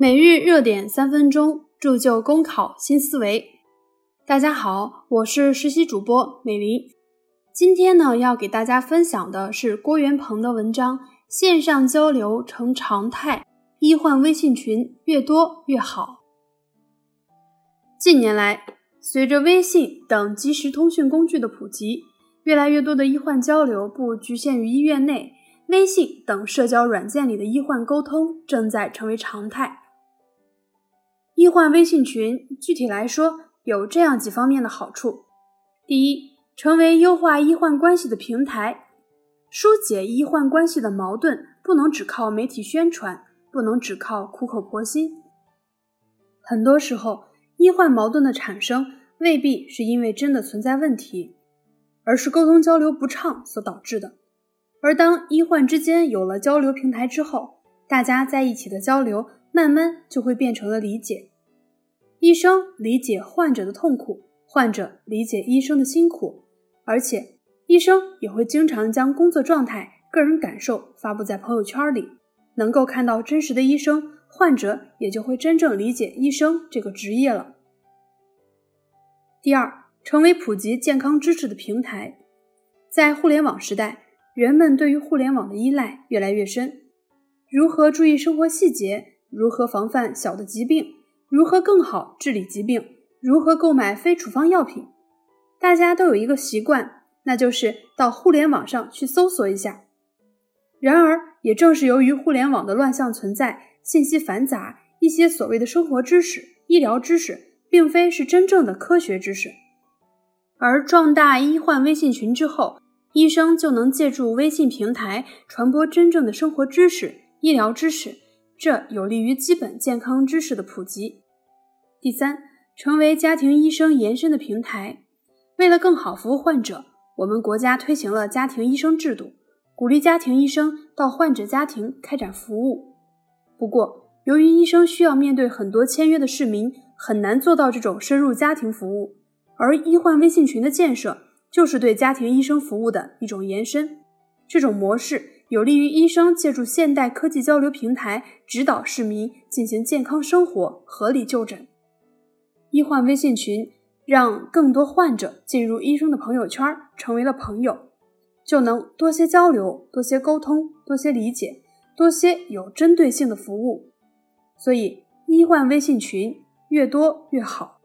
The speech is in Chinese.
每日热点三分钟，铸就公考新思维。大家好，我是实习主播美林。今天呢，要给大家分享的是郭元鹏的文章《线上交流成常态，医患微信群越多越好》。近年来，随着微信等即时通讯工具的普及，越来越多的医患交流不局限于医院内，微信等社交软件里的医患沟通正在成为常态。医患微信群，具体来说有这样几方面的好处：第一，成为优化医患关系的平台，疏解医患关系的矛盾不能只靠媒体宣传，不能只靠苦口婆心。很多时候，医患矛盾的产生未必是因为真的存在问题，而是沟通交流不畅所导致的。而当医患之间有了交流平台之后，大家在一起的交流，慢慢就会变成了理解。医生理解患者的痛苦，患者理解医生的辛苦，而且医生也会经常将工作状态、个人感受发布在朋友圈里，能够看到真实的医生，患者也就会真正理解医生这个职业了。第二，成为普及健康知识的平台，在互联网时代，人们对于互联网的依赖越来越深，如何注意生活细节，如何防范小的疾病。如何更好治理疾病？如何购买非处方药品？大家都有一个习惯，那就是到互联网上去搜索一下。然而，也正是由于互联网的乱象存在，信息繁杂，一些所谓的生活知识、医疗知识，并非是真正的科学知识。而壮大医患微信群之后，医生就能借助微信平台传播真正的生活知识、医疗知识。这有利于基本健康知识的普及。第三，成为家庭医生延伸的平台。为了更好服务患者，我们国家推行了家庭医生制度，鼓励家庭医生到患者家庭开展服务。不过，由于医生需要面对很多签约的市民，很难做到这种深入家庭服务。而医患微信群的建设，就是对家庭医生服务的一种延伸。这种模式。有利于医生借助现代科技交流平台指导市民进行健康生活、合理就诊。医患微信群让更多患者进入医生的朋友圈，成为了朋友，就能多些交流、多些沟通、多些理解、多些有针对性的服务。所以，医患微信群越多越好。